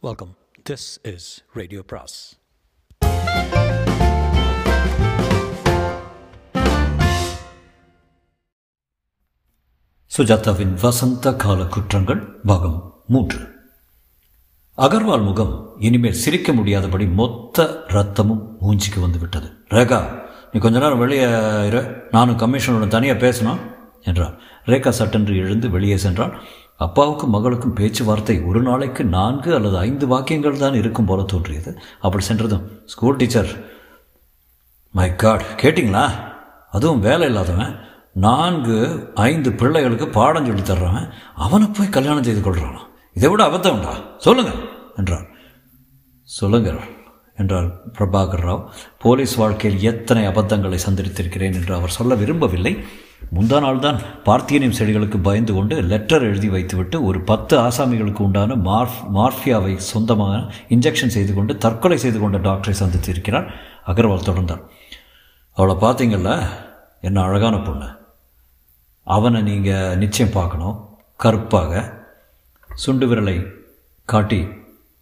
Welcome this is radio பிராஸ் சுஜாதாவின் வசந்த கால குற்றங்கள் பாகம் மூன்று. அகர்வால் முகம் இனிமேல் சிரிக்க முடியாதபடி மொத்த ரத்தமும் மூஞ்சிக்கு வந்து விட்டது ரேகா நீ கொஞ்ச நேரம் வெளியே இரு. நானும் கமிஷனருடன் தனியாக பேசணும் என்றார். ரேகா சட்டென்று எழுந்து வெளியே சென்றாள் அப்பாவுக்கும் மகளுக்கும் பேச்சுவார்த்தை ஒரு நாளைக்கு நான்கு அல்லது ஐந்து வாக்கியங்கள் தான் இருக்கும் போல தோன்றியது. அப்படி சென்றதும் ஸ்கூல் டீச்சர் மை காட் கேட்டிங்களா? அதுவும் வேலை இல்லாதவன். நான்கு ஐந்து பிள்ளைகளுக்கு பாடம் சொல்லி தர்றவன். அவனை போய் கல்யாணம் செய்து கொள்கிறானா இதை விட அபத்தம்டா சொல்லுங்க என்றார். சொல்லுங்கள் என்றார் பிரபாகர் ராவ். போலீஸ் வாழ்க்கையில் எத்தனை அபத்தங்களை சந்தித்திருக்கிறேன் என்று அவர் சொல்ல விரும்பவில்லை. முந்தா நாள் தான் பார்த்தியனியம் செடிகளுக்கு பயந்து கொண்டு லெட்டர் எழுதி வைத்துவிட்டு ஒரு பத்து ஆசாமிகளுக்கு உண்டான மார்ஃப் மார்ஃபியாவை சொந்தமாக இன்ஜெக்ஷன் செய்து கொண்டு தற்கொலை செய்து கொண்ட டாக்டரை சந்தித்திருக்கிறார் அகர்வால் தொடர்ந்தார். அவளை பார்த்தீங்கல்ல? என்ன அழகான பொண்ணு. அவனை நீங்கள் நிச்சயம் பார்க்கணும். கருப்பாக சுண்டு விரலை காட்டி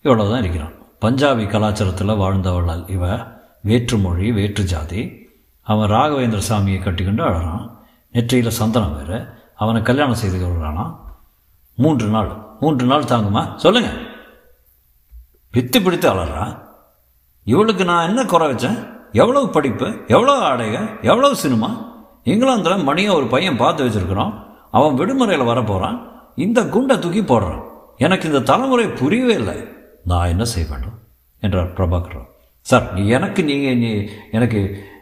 இவ்வளோ தான் இருக்கிறான். பஞ்சாபி கலாச்சாரத்தில் வாழ்ந்தவளால் இவ வேற்று மொழி வேற்று ஜாதி. அவன் ராகவேந்திர சாமியை கட்டிக்கொண்டு அழறான். நெற்றியில் சந்தனம் வேறு அவனை கல்யாணம் செய்து கொள்கிறானா மூன்று நாள். மூன்று நாள் தாங்குமா? சொல்லுங்க. பித்து பிடித்து அலறா. இவளுக்கு நான் என்ன குறை வச்சேன்? எவ்வளவு படிப்பு எவ்வளோ ஆடைக எவ்வளவு சினிமா? இங்கிலாந்தில் மணியை ஒரு பையன் பார்த்து வச்சுருக்குறோம். அவன் விடுமுறையில் வரப்போகிறான் இந்த குண்டை தூக்கி போடுறான். எனக்கு இந்த தலைமுறை புரியவே இல்லை. நான் என்ன செய்ய வேண்டும் என்றார் பிரபாகர் சார் எனக்கு நீங்கள் நீ எனக்கு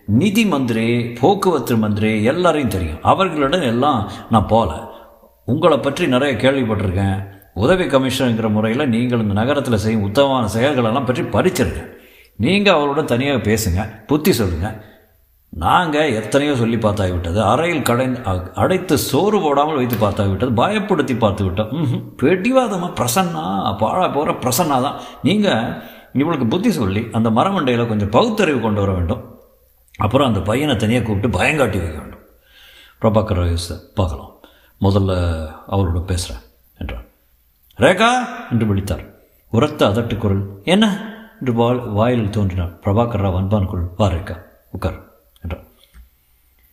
நிதி மந்திரி போக்குவரத்து மந்திரி எல்லாரையும் தெரியும். அவர்களிடம் எல்லாம் நான் போகல உங்களை பற்றி நிறைய கேள்விப்பட்டிருக்கேன். உதவி கமிஷனருங்கிற முறையில் நீங்கள் இந்த நகரத்தில் செய்யும் உத்தமமான செயல்களெல்லாம் பற்றி பறிச்சிருங்க நீங்கள் அவரோட தனியாக பேசுங்க. புத்தி சொல்லுங்கள் நாங்கள் எத்தனையோ சொல்லி பார்த்தாகிவிட்டது அறையில் கடை அடைத்து சோறு போடாமல் வைத்து பார்த்தாகிவிட்டது பயப்படுத்தி பார்த்து விட்டோம் ம்ஹும். பிரசன்னா பாழா போகிற பிரசன்னா தான் நீங்கள் இவளுக்கு புத்தி சொல்லி அந்த மரமண்டையில் கொஞ்சம் பகுத்தறிவு கொண்டு வர வேண்டும். அப்புறம் அந்த பையனை தனியாக கூப்பிட்டு பயங்காட்டி வைக்க வேண்டும். பிரபாகர் சார் பார்க்கலாம். முதல்ல அவரோட பேசுகிறேன் என்றார். ரேகா என்று விழித்தார். உரத்த அதட்டு குரல் என்ன? என்று வால் வாயில் தோன்றினார் பிரபாகர் ராவ் அன்பான் குரல் வா ரேகா உட்கார் என்றார்.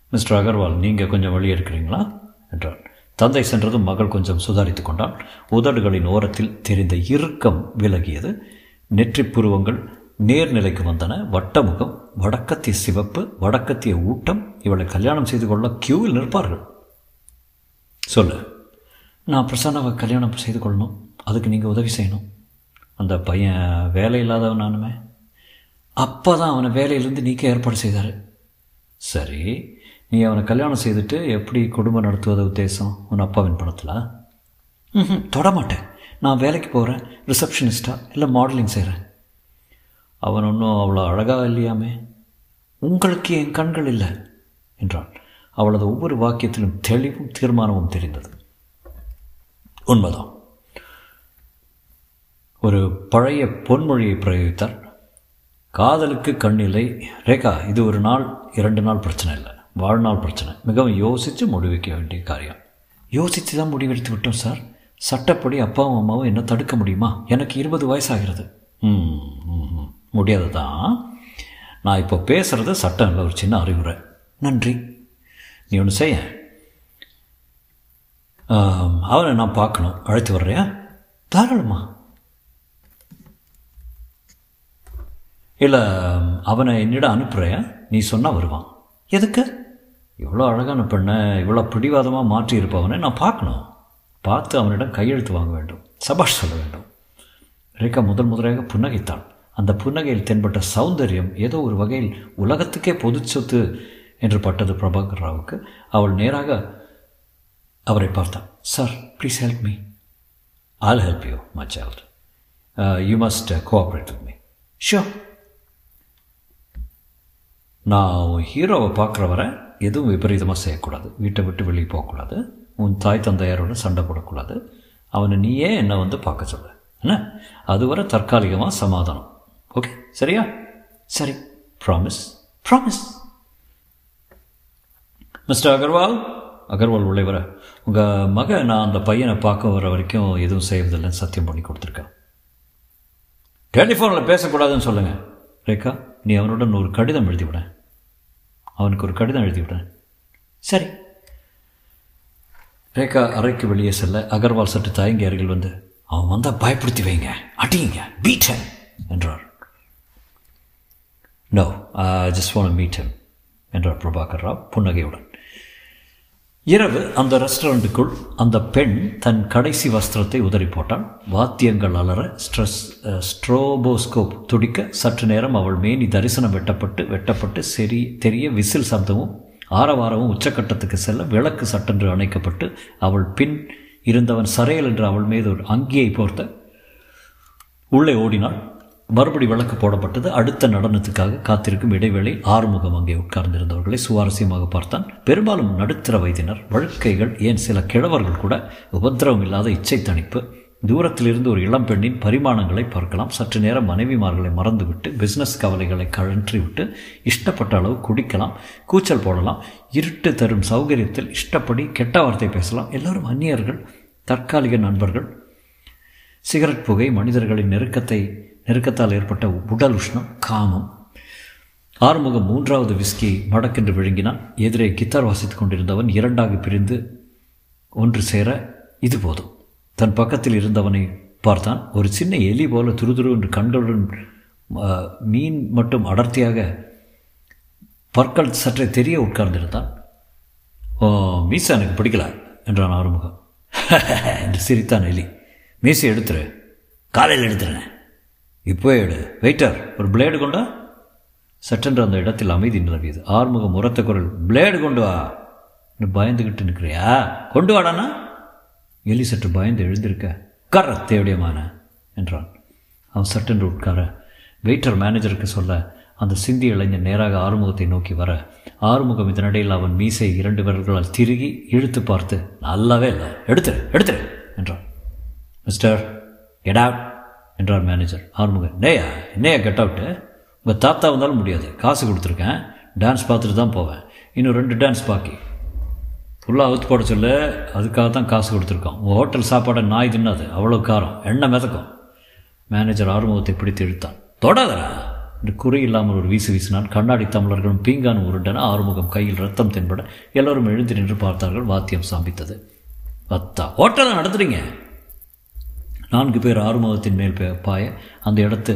மிஸ்டர் அகர்வால் நீங்கள் கொஞ்சம் வெளியே இருக்கிறீங்களா? என்றார். தந்தை சென்றதும் மகள் கொஞ்சம் சுதாரித்து கொண்டாள். உதடுகளின் ஓரத்தில் தெரிந்த இறுக்கம் விலகியது. நெற்றி புருவங்கள் நேர்நிலைக்கு வந்தன வட்டமுகம் வடக்கத்திய சிவப்பு வடக்கத்திய ஊட்டம் இவளை கல்யாணம் செய்து கொள்ள கியூவில் நிற்பார்கள். சொல்லு நான் பிரசன்னாவை கல்யாணம் செய்து கொள்ளணும் அதுக்கு நீங்கள் உதவி செய்யணும். அந்த பையன் வேலை இல்லாதவன் நானுமே. அப்போ தான் அவனை வேலையிலேருந்து நீக்க ஏற்பாடு செய்தார். சரி நீ அவனை கல்யாணம் செய்துட்டு எப்படி குடும்பம் நடத்துவது உத்தேசம்? உன் அப்பாவின் பணத்தில் ம் தொடமாட்டேன் நான் வேலைக்கு போகிறேன் ரிசப்ஷனிஸ்ட்டாக இல்லை மாடலிங் செய்கிறேன் அவன் ஒன்றும் அவ்வளோ அழகாக இல்லையாமே? உங்களுக்கு என் கண்கள் இல்லை என்றான். அவளது ஒவ்வொரு வாக்கியத்திலும் தெளிவும் தீர்மானமும் தெரிந்தது. உண்மைதான். ஒரு பழைய பொன்மொழியை பிரயோகித்தார் காதலுக்கு கண்ணில்லை. ரேகா இது ஒரு நாள் இரண்டு நாள் பிரச்சனை இல்லை. வாழ்நாள் பிரச்சனை. மிகவும் யோசித்து முடிவெக்க வேண்டிய காரியம். யோசித்து தான் முடிவெடுத்து விட்டோம் சார். சட்டப்படி அப்பாவும் அம்மாவும் என்ன தடுக்க முடியுமா? எனக்கு இருபது வயசாகிறது. ம். முடியாது தான் நான் இப்போ பேசுகிறது சட்டம் இல்லை ஒரு சின்ன அறிவுரை. நன்றி. நீ ஒன்று செய்ய. அவனை நான் பார்க்கணும். அழைத்து வர்றியா? தாராளமா. இல்லை அவனை என்னிடம் அனுப்புகிறையா நீ சொன்னால் வருவான். எதுக்கு? இவ்வளோ அழகான பெண்ணை இவ்வளோ பிடிவாதமாக மாற்றி இருப்பவனை நான் பார்க்கணும். பார்த்து அவனிடம் கையெழுத்து வாங்க வேண்டும். சபாஷ் சொல்ல வேண்டும். ரேகா முதல் முதலாக புன்னகைத்தாள் அந்த புன்னகையில் தென்பட்ட சௌந்தரியம் ஏதோ ஒரு வகையில் உலகத்துக்கே பொது சொத்து என்று பட்டது பிரபாகர் ராவுக்கு. அவள் நேராக அவரை பார்த்தாள். Sir please help me I'll help you my child you must cooperate with me sure நான் ஹீரோவை பார்க்குற வரை எதுவும் விபரீதமாக செய்யக்கூடாது. வீட்டை விட்டு வெளியே போகக்கூடாது. உன் தாய் தந்தையாரோட சண்டை போடக்கூடாது. அவனை நீயே என்னை வந்து பார்க்க சொல்ல. என்ன? அதுவரை தற்காலிகமாக சமாதானம். ஓகே சரியா? சரி. Promise promise mister Agarwal Agarwal உள்ளே வர. உங்கள் மக நான் அந்த பையனை பார்க்க வர வரைக்கும் எதுவும் செய்வதில்லைன்னு சத்தியம் பண்ணி கொடுத்துருக்கேன் டெலிஃபோனில் பேசக்கூடாதுன்னு சொல்லுங்கள் ரேகா நீ அவனுடன் ஒரு கடிதம் எழுதிவிட. அவனுக்கு ஒரு கடிதம் எழுதிவிட. சரி. ரேகா அறைக்கு வெளியே செல்ல அகர்வால் சற்று தயங்கி அருகில் வந்து அவன் வந்தால் பயப்படுத்தி வைங்க. அடியுங்க பீட் என்றார். No just want meet him என்றார் பிரபாகர் ராவ் புன்னகையுடன். இரவு அந்த ரெஸ்டாரண்ட்டுக்குள் அந்த பெண் தன் கடைசி வஸ்திரத்தை உதறி போட்டாள். வாத்தியங்கள் அலற ஸ்ட்ரெஸ் ஸ்ட்ரோபோஸ்கோப் uh, துடிக்க சற்று நேரம் அவள் மேனி தரிசனம் வெட்டப்பட்டு வெட்டப்பட்டு சரி தெரிய விசில் சப்தமும் ஆரவாரமும் உச்சக்கட்டத்துக்கு செல்ல விளக்கு சட்டென்று அணைக்கப்பட்டு அவள் பின் இருந்தவன் சரையல் என்று அவள் மீது ஒரு அங்கியை போர்த்த உள்ளே ஓடினாள். மறுபடி விளக்கு போடப்பட்டது. அடுத்த நடனத்துக்காக காத்திருக்கும் இடைவேளை ஆறுமுகம் அங்கே உட்கார்ந்திருந்தவர்களை சுவாரஸ்யமாக பார்த்தான். பெரும்பாலும் நடுத்தர வயதினர் வழக்கைகள் ஏன் சில கிழவர்கள் கூட உபத்திரவம் இல்லாத இச்சை தணிப்பு தூரத்திலிருந்து ஒரு இளம் பெண்ணின் பரிமாணங்களை பார்க்கலாம். சற்று நேரம் மனைவிமார்களை மறந்துவிட்டு பிஸ்னஸ் கவலைகளை கழற்றி விட்டு இஷ்டப்பட்ட அளவு குடிக்கலாம் கூச்சல் போடலாம் இருட்டு தரும் சௌகரியத்தில் இஷ்டப்படி கெட்ட வார்த்தை பேசலாம். எல்லோரும் அந்நியர்கள் தற்காலிக நண்பர்கள் சிகரெட் புகை மனிதர்களின் நெருக்கத்தை நெருக்கத்தால் ஏற்பட்ட உடல் உஷ்ணம் காமம். ஆறுமுகம் மூன்றாவது விஸ்கி மடக்கென்று விழுங்கினான். எதிரே கித்தார் வாசித்துக் கொண்டிருந்தவன் இரண்டாக பிரிந்து ஒன்று சேர இது போதும். தன் பக்கத்தில் இருந்தவனை பார்த்தான். ஒரு சின்ன எலி போல துருதுரு என்று கண்களுடன் மீன் மட்டும் அடர்த்தியாக பற்கள் சற்றே தெரிய உட்கார்ந்திருந்தான். ஓ மீசா எனக்கு பிடிக்கல என்றான் ஆறுமுகம். என்று சிரித்தான் எலி. மீசை எடுத்துரு. காலையில் எடுத்துறேன் இப்போ எடு. வெயிட்டர் ஒரு பிளேடு கொண்டா சட்டென்று அந்த இடத்தில் அமைதி நிலவியது. ஆறுமுகம் உரத்த குரல் பிளேடு கொண்டு வா. பயந்துக்கிட்டு நிற்கிறியா? கொண்டு வாடானா எலி சற்று பயந்து எழுந்திருக்க உட்கார தேவடியமான என்றான். அவன் சட்டென்று உட்கார வெயிட்டர் மேனேஜருக்கு சொல்ல அந்த சிந்திய இளைஞன் நேராக ஆறுமுகத்தை நோக்கி வர ஆறுமுகம் இதனிடையில் அவன் மீசை இரண்டு விரல்களால் திருகி இழுத்து பார்த்து நல்லாவே இல்லை. எடுத்துரு எடுத்துரு என்றான். மிஸ்டர் கெட் அவுட் என்றார் மேனேஜர் ஆறுமுகம் நேயா நேயா கெட் அவுட்டு உங்கள் தாத்தா வந்தாலும் முடியாது. காசு கொடுத்துருக்கேன். டான்ஸ் பார்த்துட்டு தான் போவேன். இன்னும் ரெண்டு டான்ஸ் பாக்கி. ஃபுல்லாக அவுத்து போட சொல்லு அதுக்காக தான் காசு கொடுத்துருக்கோம். உங்கள் ஹோட்டல் சாப்பாடை நாய் தின்னாது. அவ்வளோ காரம். எண்ணெய் மிதக்கும். மேனேஜர் ஆறுமுகத்தை பிடித்து இழுத்தான். தொடாதரா என்று குறி இல்லாமல் ஒரு வீசு வீசினான். கண்ணாடி தமிழர்களும் பீங்கான் உருண்டன. ஆறுமுகம் கையில் ரத்தம் தென்பட எல்லோரும் எழுந்து நின்று பார்த்தார்கள். வாத்தியம் சாம்பித்தது. பத்தா ஹோட்டலை நடத்துறீங்க? நான்கு பேர் ஆறுமுகத்தின் மேல் பாய அந்த இடத்து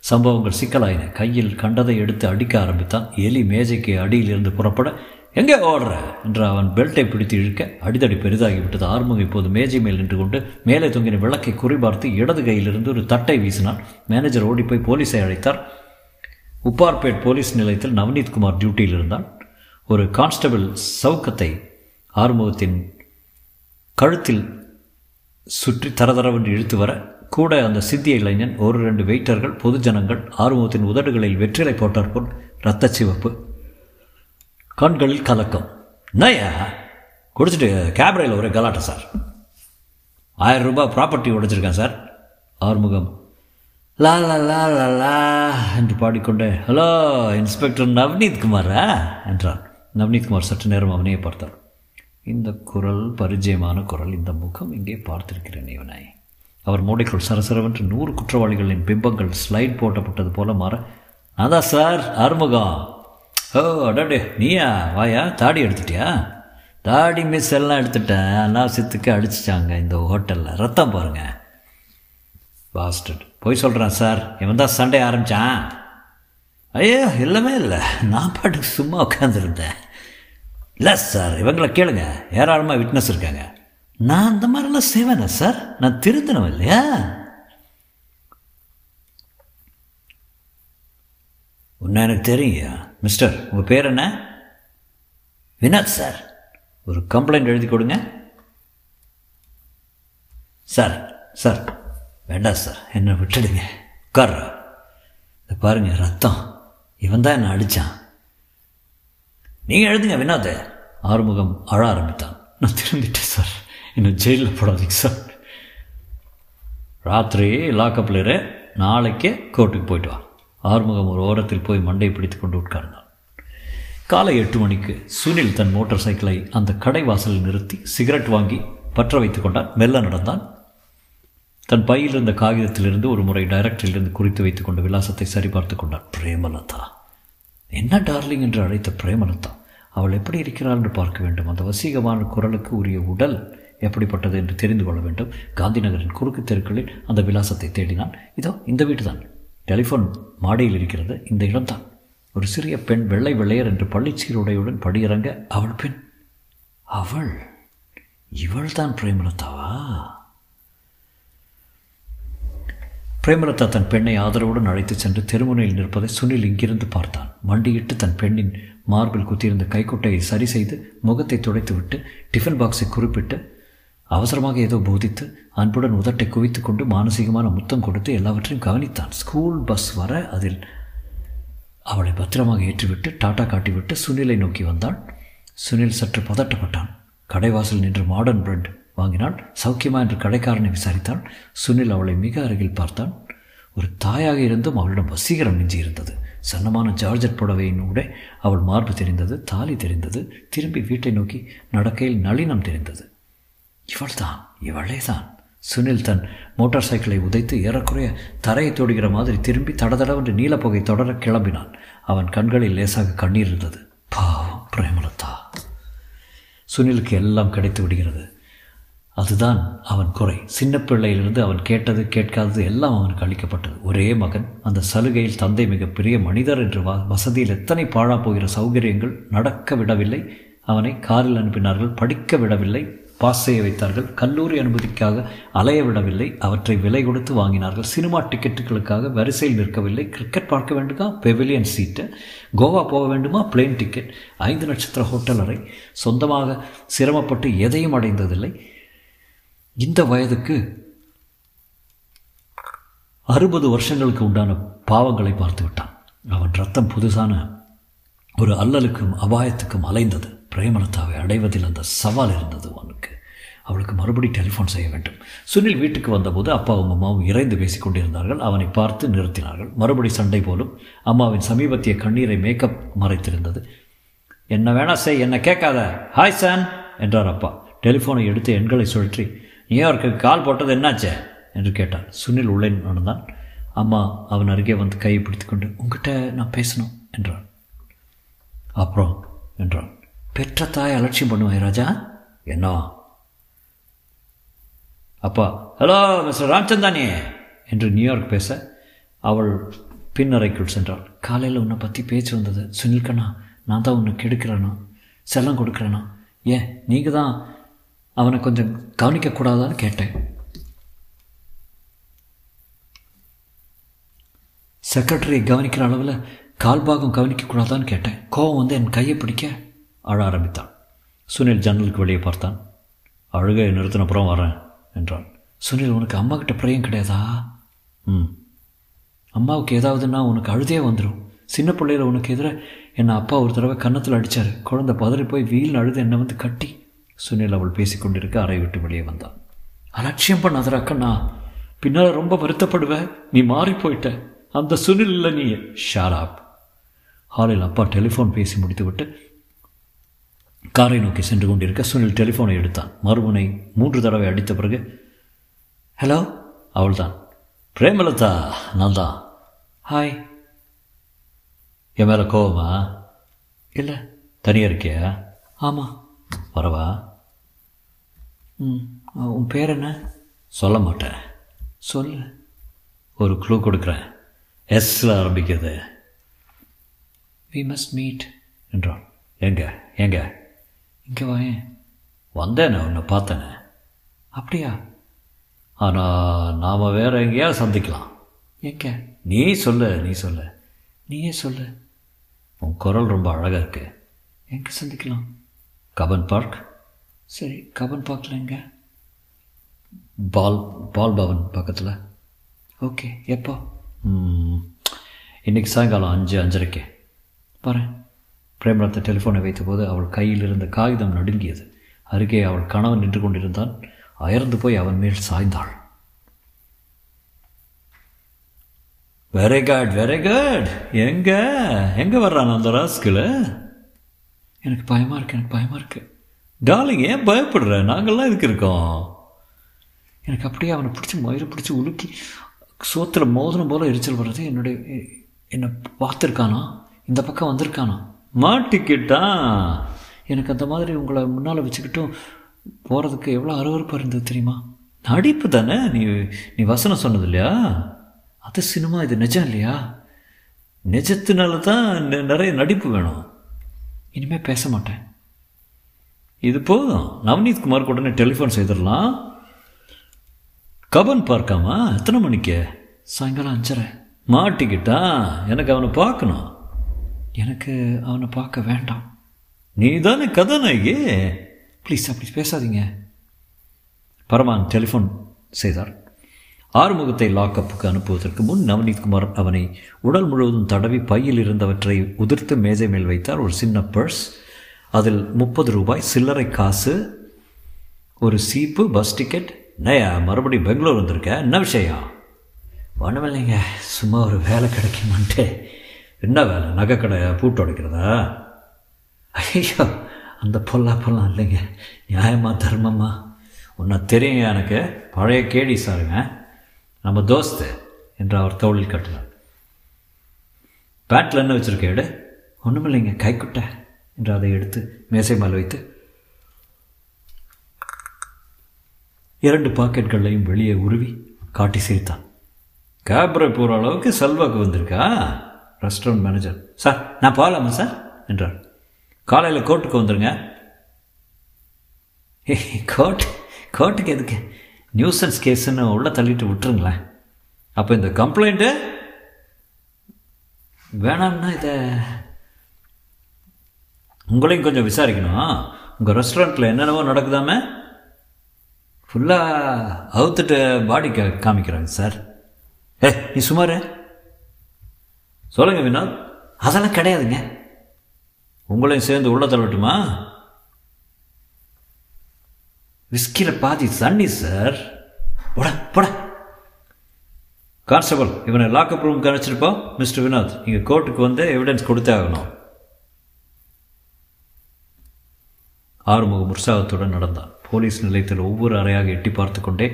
சம்பவங்கள் சிக்கலாயின. கையில் கண்டதை எடுத்து அடிக்க ஆரம்பித்தான். எலி மேஜைக்கு அடியிலிருந்து புறப்பட எங்கே ஓடுற? என்று அவன் பெல்ட்டை பிடித்து இழுக்க அடிதடி பெரிதாகிவிட்டது ஆறுமுகம் இப்போது மேஜை மேல் நின்று கொண்டு மேலே தொங்கின விளக்கை குறிபார்த்து இடது கையிலிருந்து ஒரு தட்டை வீசினான். மேனேஜர் ஓடிப்போய் போலீஸை அழைத்தார். உப்பார்பேட் போலீஸ் நிலையத்தில் நவநீத்குமார் டியூட்டியில் இருந்தான். ஒரு கான்ஸ்டபிள் சவுக்கத்தை ஆறுமுகத்தின் கழுத்தில் சுற்றி தரதரவென்று இழுத்து வர கூட அந்த சித்திய இளைஞன் ஒரு ரெண்டு வெயிட்டர்கள் பொதுஜனங்கள் ஆறுமுகத்தின் உதடுகளில் வெற்றிலை போட்டார் போல் இரத்த சிவப்பு. கண்களில் கலக்கம். நயா? குடிச்சிட்டு கேப்ரையில் ஒரே கலாட்டம் சார். ஆயிரம் ரூபாய் property உடைச்சிருக்கேன் sir. Arumugam. La la la la la என்று பாடிக்கொண்டே ஹலோ இன்ஸ்பெக்டர் நவ்னீத் குமாரா? என்றான். நவ்னீத் குமார் சற்று நேரம் அவனையே பார்த்தார். இந்த குரல் பரிச்சயமான குரல் இந்த முகம் இங்கே பார்த்திருக்கிறேன் இவனை. அவர் மூடைக்குள் சரசரவென்று நூறு குற்றவாளிகளின் பிம்பங்கள் ஸ்லைட் போட்டப்பட்டது போல மாற அதான் சார் ஆறுமுகம் ஓ அடாடே நீயா? வாயா? தாடி எடுத்துட்டியா? தாடி மிஸ் எல்லாம் எடுத்துட்டேன். அனாவசியத்துக்கு அடிச்சிட்டாங்க இந்த ஹோட்டலில். ரத்தம் பாருங்க. பாஸ்டட் போய் சொல்கிறேன் சார். இவன் தான் சண்டே ஆரம்பித்தான் ஐயோ இல்லவே இல்லை. நான் பாட்டுக்கு சும்மா உட்காந்துருந்தேன் இல்லை சார் இவங்களை கேளுங்க. ஏராளமாக விட்னஸ் இருக்காங்க. நான் அந்த மாதிரிலாம் செய்வேனா சார்? நான் திருந்தணும் இல்லையா? ஒன்று எனக்கு தெரியுங்க. மிஸ்டர் உங்கள் பேர் என்ன? வினாத் சார். ஒரு கம்ப்ளைண்ட் எழுதி கொடுங்க. சார் சார் வேண்டாம் சார். என்னை விட்டுடுங்க. உட்கார்றா. இதை பாருங்கள் ரத்தம். இவன் தான் என்னை அடித்தான் நீங்கள் எழுதுங்க வினோத். ஆறுமுகம் அழ ஆரம்பித்தான். நான் திரும்பிட்டேன் சார். இன்னும் ஜெயிலில் போடாதீங்க சார். ராத்திரி லாக்கப்பில் இரு. நாளைக்கே கோர்ட்டுக்கு போயிட்டு வா. ஆறுமுகம் ஒரு ஓரத்தில் போய் மண்டை பிடித்து கொண்டு உட்கார்ந்தான். காலை எட்டு மணிக்கு சுனில் தன் மோட்டார் சைக்கிளை அந்த கடை வாசலில் நிறுத்தி சிகரெட் வாங்கி பற்ற வைத்து கொண்டான். மெல்ல நடந்தான். தன் பையில் இருந்த காகிதத்திலிருந்து ஒரு முறை டைரக்டரிலிருந்து குறித்து வைத்துக்கொண்டு விலாசத்தை சரிபார்த்து கொண்டான். பிரேமலதா. என்ன டார்லிங் என்று அழைத்த பிரேமலதா? அவள் எப்படி இருக்கிறாள் என்று பார்க்க வேண்டும். அந்த வசீகமான குரலுக்கு உரிய உடல் எப்படிப்பட்டது என்று தெரிந்து கொள்ள வேண்டும். காந்தி நகரின் குறுக்கு தெருக்களில் அந்த விலாசத்தை தேடினான். இதோ இந்த வீடு தான் டெலிஃபோன் மாடியில் இருக்கிறது. இந்த இடம்தான். ஒரு சிறிய பெண் வெள்ளை வெள்ளையர் என்று பள்ளிச்சீருடையுடன் படியிறங்க அவள் பெண். அவள்? இவள்தான் பிரேமலதாவா? பிரேமலதா தன் பெண்ணை ஆதரவுடன் அழைத்துச் சென்று தெருமுனையில் நிற்பதை சுனில் இங்கிருந்து பார்த்தான். மண்டியிட்டு தன் பெண்ணின் மார்பில் குத்தியிருந்த கைக்குட்டையை சரி செய்து முகத்தை துடைத்துவிட்டு டிஃபன் பாக்ஸை குறிப்பிட்டு அவசரமாக ஏதோ போதித்து அன்புடன் உதட்டை குவித்து கொண்டு மானசீகமான முத்தம் கொடுத்து எல்லாவற்றையும் கவனித்தான். ஸ்கூல் பஸ் வர அதில் அவளை பத்திரமாக ஏற்றிவிட்டு டாட்டா காட்டிவிட்டு சுனிலை நோக்கி வந்தாள் சுனில் சற்று பதட்டப்பட்டான். கடைவாசல் நின்று மாடர்ன் பிரெட் வாங்கினாள் சௌக்கியமா என்று கடைக்காரனை விசாரித்தான். சுனில் அவளை மிக அருகில் பார்த்தான். ஒரு தாயாக இருந்தும் அவளிடம் வசீகரம் மிஞ்சி இருந்தது சன்னமான ஜார்ஜட் புடவையினூடே அவள் மார்பு தெரிந்தது தாலி தெரிந்தது திரும்பி வீட்டை நோக்கி நடக்கையில் நளினம் தெரிந்தது. இவள்தான் இவளே தான் சுனில் தன் மோட்டார் சைக்கிளை உதைத்து ஏறக்குறைய தரையை தொடுகிற மாதிரி திரும்பி தடதடவென்று நீலப்புகை தொடர கிளம்பினான். அவன் கண்களில் லேசாக கண்ணீர் இருந்தது. பாவம் பிரேமலதா. சுனிலுக்கு எல்லாம் கிடைத்து விடுகிறது. அதுதான் அவன் குறை. சின்ன பிள்ளையிலிருந்து அவன் கேட்டது கேட்காதது எல்லாம் அவனுக்கு அளிக்கப்பட்டது. ஒரே மகன் அந்த சலுகையில் தந்தை மிகப்பெரிய மனிதர் என்று வ வசதியில் எத்தனை பாழா போகிற சௌகரியங்கள் நடக்க விடவில்லை. அவனை காரில் அனுப்பினார்கள் படிக்க விடவில்லை பாஸ் செய்ய வைத்தார்கள் கல்லூரி அனுமதிக்காக அலைய விடவில்லை அவற்றை விலை கொடுத்து வாங்கினார்கள் சினிமா டிக்கெட்டுகளுக்காக வரிசையில் நிற்கவில்லை கிரிக்கெட் பார்க்க வேண்டுமா? பெவிலியன் சீட்டு கோவா போக வேண்டுமா? பிளேன் டிக்கெட் ஐந்து நட்சத்திர ஹோட்டல் அறை. சொந்தமாக சிரமப்பட்டு எதையும் அடைந்ததில்லை. இந்த வயதுக்கு அறுபது வருஷங்களுக்கு உண்டான பாவங்களை பார்த்து விட்டான். அவன் ரத்தம் புதுசான ஒரு அல்லலுக்கும் அபாயத்துக்கும் அலைந்தது. பிரேமலதாவை அடைவதில் அந்த சவால் இருந்தது அவனுக்கு. அவளுக்கு மறுபடி டெலிஃபோன் செய்ய வேண்டும். சுனில் வீட்டுக்கு வந்தபோது அப்பாவும் அம்மாவும் இறைந்து பேசிக் கொண்டிருந்தார்கள். அவனை பார்த்து நிறுத்தினார்கள். மறுபடி சண்டை போலும் அம்மாவின் சமீபத்திய கண்ணீரை மேக்கப் மறைத்திருந்தது. என்ன வேணா செய் என்ன கேட்காத. ஹாய் சான் என்றார் அப்பா. டெலிஃபோனை எடுத்து எண்களை சுழற்றி நியூயார்க்கு கால் போட்டது என்னாச்சே? என்று கேட்டான். சுனில் உள்ளே நடந்தான். அம்மா அவன் அருகே வந்து கையை பிடித்துக்கொண்டு உங்ககிட்ட நான் பேசணும் என்றான். அப்புறம் என்றான். பெற்ற தாய் அலட்சியம் பண்ணுவாய் ராஜா? என்ன? அப்பா ஹலோ மிஸ்டர் ராம்சந்தானே? என்று நியூயார்க் பேச அவள் பின்னறைக்குள் சென்றாள். காலையில் உன்னை பற்றி பேச்சு வந்தது. சுனில் கண்ணா நான் தான் உன்னை கெடுக்கிறேனா? செல்லம் கொடுக்குறேனா? ஏன் நீங்கள் தான் அவனை கொஞ்சம் கவனிக்கக்கூடாதான்னு கேட்டேன். செக்ரட்டரியை கவனிக்கிற அளவில் கால்பாகம் கவனிக்கக்கூடாதான்னு கேட்டேன். கோவம் வந்து என் கையை பிடிக்க அழ ஆரம்பித்தான். சுனில் ஜன்னலுக்கு வெளியே பார்த்தான். அழுகை நிறுத்தினப்புறம் வரேன் என்றான். சுனில் உனக்கு அம்மா கிட்ட பிரியம் கிடையாதா? ம். அம்மாவுக்கு ஏதாவதுன்னா உனக்கு அழுதே வந்துடும் சின்ன பிள்ளையில உனக்கு எதிராக என்னை அப்பா ஒரு தடவை கன்னத்தில் அடித்தார் குழந்தை பதறி போய் வீல் அழுது என்னை வந்து கட்டி சுனில் அவள் பேசிக்கொண்டிருக்க அறை விட்டு வெளியே வந்தான். அலட்சியம் பண்ணாதரா கண்ணா பின்னால் ரொம்ப வருத்தப்படுவேன் நீ மாறி போயிட்ட. அந்த சுனில் இல்லை நீ ஷாராப் ஹாலில் அப்பா டெலிஃபோன் பேசி முடித்துவிட்டு காரை நோக்கி சென்று கொண்டிருக்க சுனில் டெலிஃபோனை எடுத்தான். மறுமுனை மூன்று தடவை அடித்த பிறகு ஹலோ அவள்தான். பிரேமலதா நான் தான் ஹாய் என் மேலே கோவமா? இல்லை. தனியாக இருக்கியா? ஆமாம் வரவா? ம். உன் பேர் என்ன? சொல்ல மாட்டேன். சொல்லு ஒரு க்ளூ கொடுக்குறேன். எஸ்ல ஆரம்பிக்கிறது வி மஸ்ட் மீட் என்றான். எங்க? எங்க? இங்கே வாயேன் வந்தேனே உன்னை பார்த்தேனே. அப்படியா? ஆனால் நாம் வேற எங்கேயா சந்திக்கலாம். எங்க? நீ சொல்லு நீ சொல்லு. நீயே சொல்லு. உன் குரல் ரொம்ப அழகாக இருக்கு. எங்கே சந்திக்கலாம்? கபன் பார்க் சரி கபன் பார்க்கில் எங்க பால் பால் பவன் பக்கத்தில். ஓகே எப்போ? இன்றைக்கி சாயங்காலம் அஞ்சு அஞ்சரைக்கு. பாரு பிரேமலத்தை டெலிஃபோனை வைத்தபோது அவள் கையில் இருந்த காகிதம் நடுங்கியது. அருகே அவள் கணவன் நின்று கொண்டிருந்தான். அயர்ந்து போய் அவன் மேல் சாய்ந்தாள். வெரி குட் வெரி குட் எங்க? எங்க வர்றான் அந்த ராஸ்கில் எனக்கு பயமாக இருக்கு எனக்கு பயமாக இருக்கு. டார்லிங் ஏன் பயப்படுற? நாங்கள்லாம் இதுக்கு இருக்கோம்? எனக்கு அப்படியே அவனை பிடிச்சி மயிரை பிடிச்சி உலுக்கி சோத்தில் மோதிரம் போல் எரிச்சல் வர்றது என்னுடைய என்னை பார்த்துருக்கானா? இந்த பக்கம் வந்திருக்கானா? மாட்டிக்கிட்டான் எனக்கு அந்த மாதிரி உங்களை முன்னால் வச்சுக்கிட்டும் போகிறதுக்கு எவ்வளோ அருவறுப்பாக இருந்தது தெரியுமா? நடிப்பு தானே? நீ நீ வசனம் சொன்னது இல்லையா அது சினிமா இது நிஜம் இல்லையா? நிஜத்தினால தான் நிறைய நடிப்பு வேணும். இனிமேல் பேச மாட்டேன். இது போதும். நவநீத் குமார் உடனே டெலிஃபோன் செய்திடலாம். கபன் பார்க்காமா எத்தனை மணிக்கு? சாயங்காலம் அஞ்சரை. மாட்டிக்கிட்டான் எனக்கு அவனை பார்க்கணும். எனக்கு அவனை பார்க்க வேண்டாம். நீ தானே கதாநாயகி? ப்ளீஸ் அப்படி பேசாதீங்க. பரமான் டெலிஃபோன் செய்தார். ஆறுமுகத்தை லாக்கப்புக்கு அனுப்புவதற்கு முன் நவநீத்குமார் அவனை உடல் முழுவதும் தடவி பையில் இருந்தவற்றை உதிர்த்து மேஜை மேல் வைத்தார். ஒரு சின்ன பர்ஸ் அதில் முப்பது ரூபாய் சில்லறை காசு ஒரு சீப்பு பஸ் டிக்கெட். நயா மறுபடியும் பெங்களூர் வந்திருக்க? என்ன விஷயம்? ஒன்றுமில்லைங்க சும்மா ஒரு வேலை கிடைக்குமான்ட்டு. என்ன வேலை? நகை கடை பூட்டு உடைக்கிறதா? ஐயோ அந்த பொல்லா பொல்லாம் இல்லைங்க. நியாயமா தர்மமா? உன்னை தெரியுங்க எனக்கு. பழைய கேடி சாருங்க. நம்ம தோஸ்து என்று அவர் தோளில் கட்டினார். பேட்டில் என்ன வச்சுருக்கேடு ஒன்றுமில்லைங்க கைக்குட்டை என்று அதை எடுத்து மேசை மேல் வைத்து இரண்டு பாக்கெட்களையும் வெளியே உருவி காட்டி சிரித்தான். கேப்ரை போகிற அளவுக்கு செல்வாக்கு வந்திருக்கா? ரெஸ்டாரண்ட் மேனேஜர் சார் நான் போகலாமா சார்? என்றார். காலையில் கோர்ட்டுக்கு வந்துடுங்க கோர்ட் கோர்ட்டுக்கு எதுக்கு? நியூசன்ஸ் கேஸுன்னு உள்ளே தள்ளிட்டு விட்டுருங்களேன். அப்போ இந்த கம்ப்ளைண்ட்டு வேணாம்னா இதை உங்களையும் கொஞ்சம் விசாரிக்கணும் உங்கள் ரெஸ்டாரண்ட்டில் என்னென்னவோ நடக்குதாமே? ஃபுல்லாக அவுத்துட்டு பாடி க காமிக்கிறாங்க சார் ஏ நீ சுமார் சொல்லுங்க வினோத். அதெல்லாம் கிடையாதுங்க. உங்களையும் சேர்ந்து உள்ள தள்ளட்டுமா? விஸ்கியில் பாதி தண்ணி சார் போட போட. கான்ஸ்டபிள் இவனை லாக்அப் ரூமுக்கு அழைச்சிருப்போம் மிஸ்டர் வினோத். நீங்கள் கோர்ட்டுக்கு வந்து எவிடன்ஸ் கொடுத்தே ஆகணும். ஆறுமுகம் உற்சாகத்துடன் நடந்தான். போலீஸ் நிலையத்தில் ஒவ்வொரு அறையாக எட்டி பார்த்து கொண்டே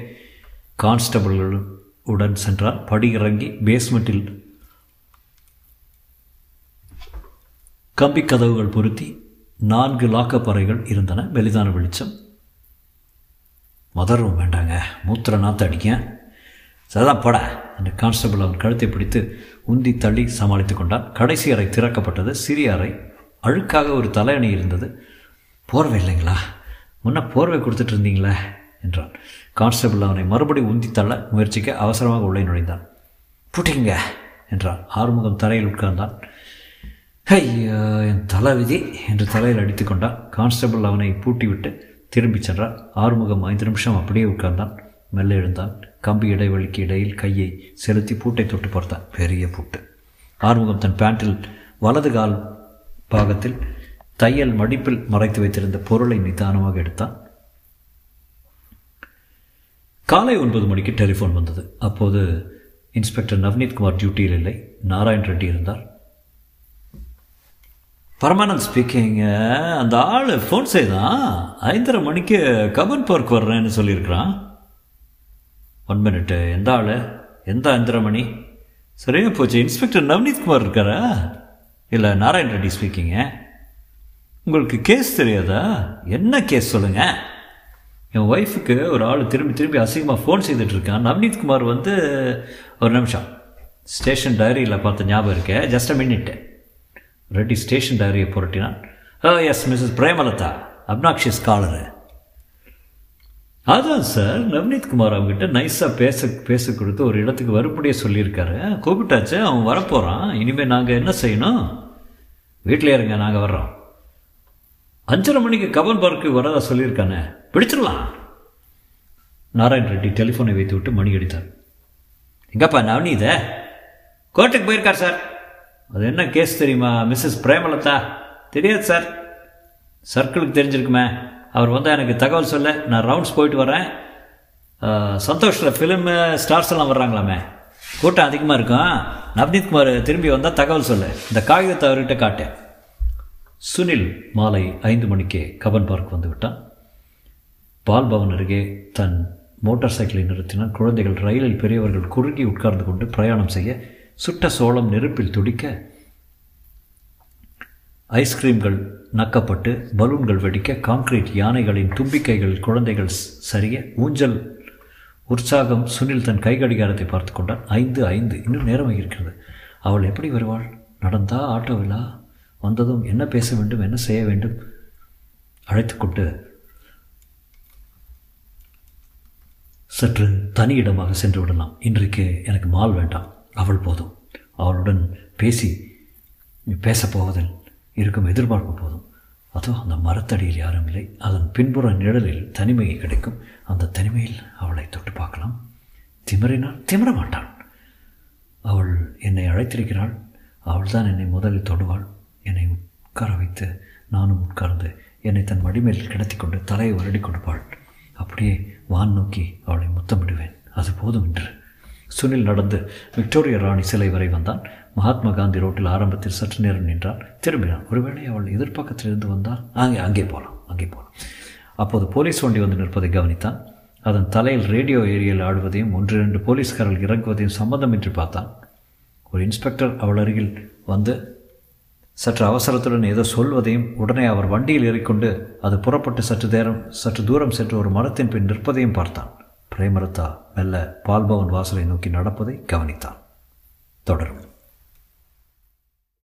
கான்ஸ்டபிள்களுடன் சென்றார் படியிறங்கி பேஸ்மெண்ட்டில் கம்பி கதவுகள் பொருத்தி நான்கு லாக்கப் அறைகள் இருந்தன. வெளிதான வெளிச்சம். மதர் ரூம் வேண்டாங்க. மூத்திர நாத்த அடிக்க சரிதான் பட. அந்த கான்ஸ்டபிள் அவன் கழுத்தை பிடித்து உந்தி தள்ளி சமாளித்து கொண்டான். கடைசி அறை திறக்கப்பட்டது. சிறிய அறை. அழுக்காக ஒரு தலையணி இருந்தது. போர்வை இல்லைங்களா முன்ன போர்வை கொடுத்துட்டு இருந்தீங்களே என்றான். கான்ஸ்டபிள் அவனை மறுபடியும் உந்தி தள்ள முயற்சிக்க அவசரமாக உள்ளே நுழைந்தான். புட்டிங்க என்றான். ஆறுமுகம் தரையில் உட்கார்ந்தான். ஐயோ என் தலைவிதி என்று தலையில் அடித்து கொண்டான். கான்ஸ்டபிள் அவனை பூட்டிவிட்டு திரும்பிச் சென்றான். ஆறுமுகம் ஐந்து நிமிஷம் அப்படியே உட்கார்ந்தான். மெல்ல எழுந்தான். கம்பி இடைவெளிக்கு இடையில் கையை செலுத்தி பூட்டை தொட்டு பார்த்தான். பெரிய பூட்டு. ஆறுமுகம் தன் பேண்டில் வலது கால் பாகத்தில் தையல் மடிப்பில் மறைத்து வைத்திருந்த பொருளை நிதானமாக எடுத்தான். காலை ஒன்பது மணிக்கு டெலிஃபோன் வந்தது. அப்போது இன்ஸ்பெக்டர் நவ்னீத் குமார் டியூட்டியில் இல்லை. நாராயண் ரெட்டி இருந்தார். பரமானந்த் ஸ்பீக்கிங் அந்த ஆள் ஃபோன் செய்தான். ஐந்தரை மணிக்கு கபன் பார்க் வர்றேன்னு சொல்லியிருக்கிறான். ஒன் மினிட்டு எந்த ஆள்? எந்த ஐந்தரை மணி? சரியா போச்சு. இன்ஸ்பெக்டர் நவ்னீத் குமார் இருக்காரா? இல்லை நாராயண் ரெட்டி ஸ்பீக்கிங்க உங்களுக்கு கேஸ் தெரியாதா? என்ன கேஸ் சொல்லுங்கள் என் ஒய்ஃபுக்கு ஒரு ஆள் திரும்பி திரும்பி அசிங்கமாக ஃபோன் செய்துட்டு இருக்கான் நவ்னீத் குமார் வந்து ஒரு நிமிஷம். ஸ்டேஷன் டைரியில் பார்த்த ஞாபகம் இருக்கே? Just a minute Reddy station டைரியை புரட்டினான். ஓ yes Mrs Premalatha. Obnoxious caller. அதான் சார் நவ்னீத் குமார் அவங்ககிட்ட நைஸாக பேச பேச கொடுத்து ஒரு இடத்துக்கு வரும்படியே சொல்லியிருக்காரு. கூப்பிட்டாச்சு அவன் வரப்போகிறான் இனிமேல் நாங்கள் என்ன செய்யணும்? வீட்டில் இருங்க நாங்கள் வர்றோம். அஞ்சரை மணிக்கு கபன் பார்க்கு வரதா சொல்லியிருக்கானே? பிடிச்சிடலாம். நாராயண் ரெட்டி டெலிஃபோனை வைத்து விட்டு மணி அடித்தார். எங்கப்பா நவனீத கோர்ட்டுக்கு போயிருக்கார் சார். அது என்ன கேஸ் தெரியுமா? மிஸ்ஸஸ் பிரேமலதா? தெரியாது சார். சர்க்கிளுக்கு தெரிஞ்சிருக்குமே. அவர் வந்தால் எனக்கு தகவல் சொல்ல. நான் ரவுண்ட்ஸ் போயிட்டு வரேன் சந்தோஷில் ஃபிலிமு ஸ்டார்ஸ் எல்லாம் வர்றாங்களாமே. கூட்டம் அதிகமாக இருக்கும். நவ்னீத் குமார் திரும்பி வந்தால் தகவல் சொல்லு. இந்த காகிதத்தை அவர்கிட்ட காட்டேன் சுனில் மாலை ஐந்து மணிக்கே கபன் பார்க் வந்துவிட்டான். பால் பவன் அருகே தன் மோட்டார் சைக்கிளை நிறுத்தினான். குழந்தைகள் ரயிலில் பெரியவர்கள் குறுகி உட்கார்ந்து கொண்டு பிரயாணம் செய்ய சுட்ட சோளம் நெருப்பில் துடிக்க ஐஸ்கிரீம்கள் நக்கப்பட்டு பலூன்கள் வெடிக்க கான்கிரீட் யானைகளின் தும்பிக்கைகள் குழந்தைகள் சரிய ஊஞ்சல் உற்சாகம் சுனில் தன் கை கடிகாரத்தை பார்த்து கொண்டான். ஐந்து ஐந்து இன்னும் நேரம் இருக்கிறது அவள் எப்படி வருவாள்? நடந்தா ஆட்டோவிலா வந்ததும் என்ன பேச வேண்டும் என்ன செய்ய வேண்டும்? அழைத்து கொண்டு சற்று தனி இடமாக சென்று விடலாம். இன்றைக்கு எனக்கு மால் வேண்டாம். அவள் போதும். அவளுடன் பேசி பேசப் போவதில் இருக்கும் எதிர்பார்ப்பு போதும். அதோ அந்த மரத்தடியில் யாரும் இல்லை. அதன் பின்புற நிழலில் தனிமை கிடைக்கும். அந்த தனிமையில் அவளை தொட்டு பார்க்கலாம். திமறினால் திமிர மாட்டாள் அவள் என்னை அழைத்திருக்கிறாள். அவள்தான் என்னை முதலில் தொடுவாள். என்னை உட்கார வைத்து நானும் உட்கார்ந்து என்னை தன் மடிமேல் கிடத்தி கொண்டு தலையை வருடி கொடுப்பாள் அப்படியே வான் நோக்கி அவளை முத்தமிடுவேன். அது போதும் என்று. சுனில் நடந்து விக்டோரியா ராணி சிலை வரை வந்தான். மகாத்மா காந்தி ரோட்டில் ஆரம்பத்தில் சற்று நேரம் நின்றான். திரும்பினான். ஒருவேளை அவள் எதிர்ப்பக்கத்தில் இருந்து வந்தால்? அங்கே அங்கே போகலாம் அங்கே போகலாம் அப்போது போலீஸ் வண்டி வந்து நிற்பதை கவனித்தான். அதன் தலையில் ரேடியோ ஏரியில் ஆடுவதையும் ஒன்று இரண்டு போலீஸ்காரர்கள் இறங்குவதையும் சம்மந்தமின்றி பார்த்தான். ஒரு இன்ஸ்பெக்டர் அவள் அருகில் வந்து சற்று அவசரத்துடன் ஏதோ சொல்வதையும் உடனே அவர் வண்டியில் ஏறிக்கொண்டு அது புறப்பட்டு சற்று நேரம் சற்று தூரம் சென்று ஒரு மரத்தின் பின் நிற்பதையும் பார்த்தான். பிரேமரத்தா மெல்ல பால்பவன் வாசலை நோக்கி நடப்பதை கவனித்தான். தொடரும்.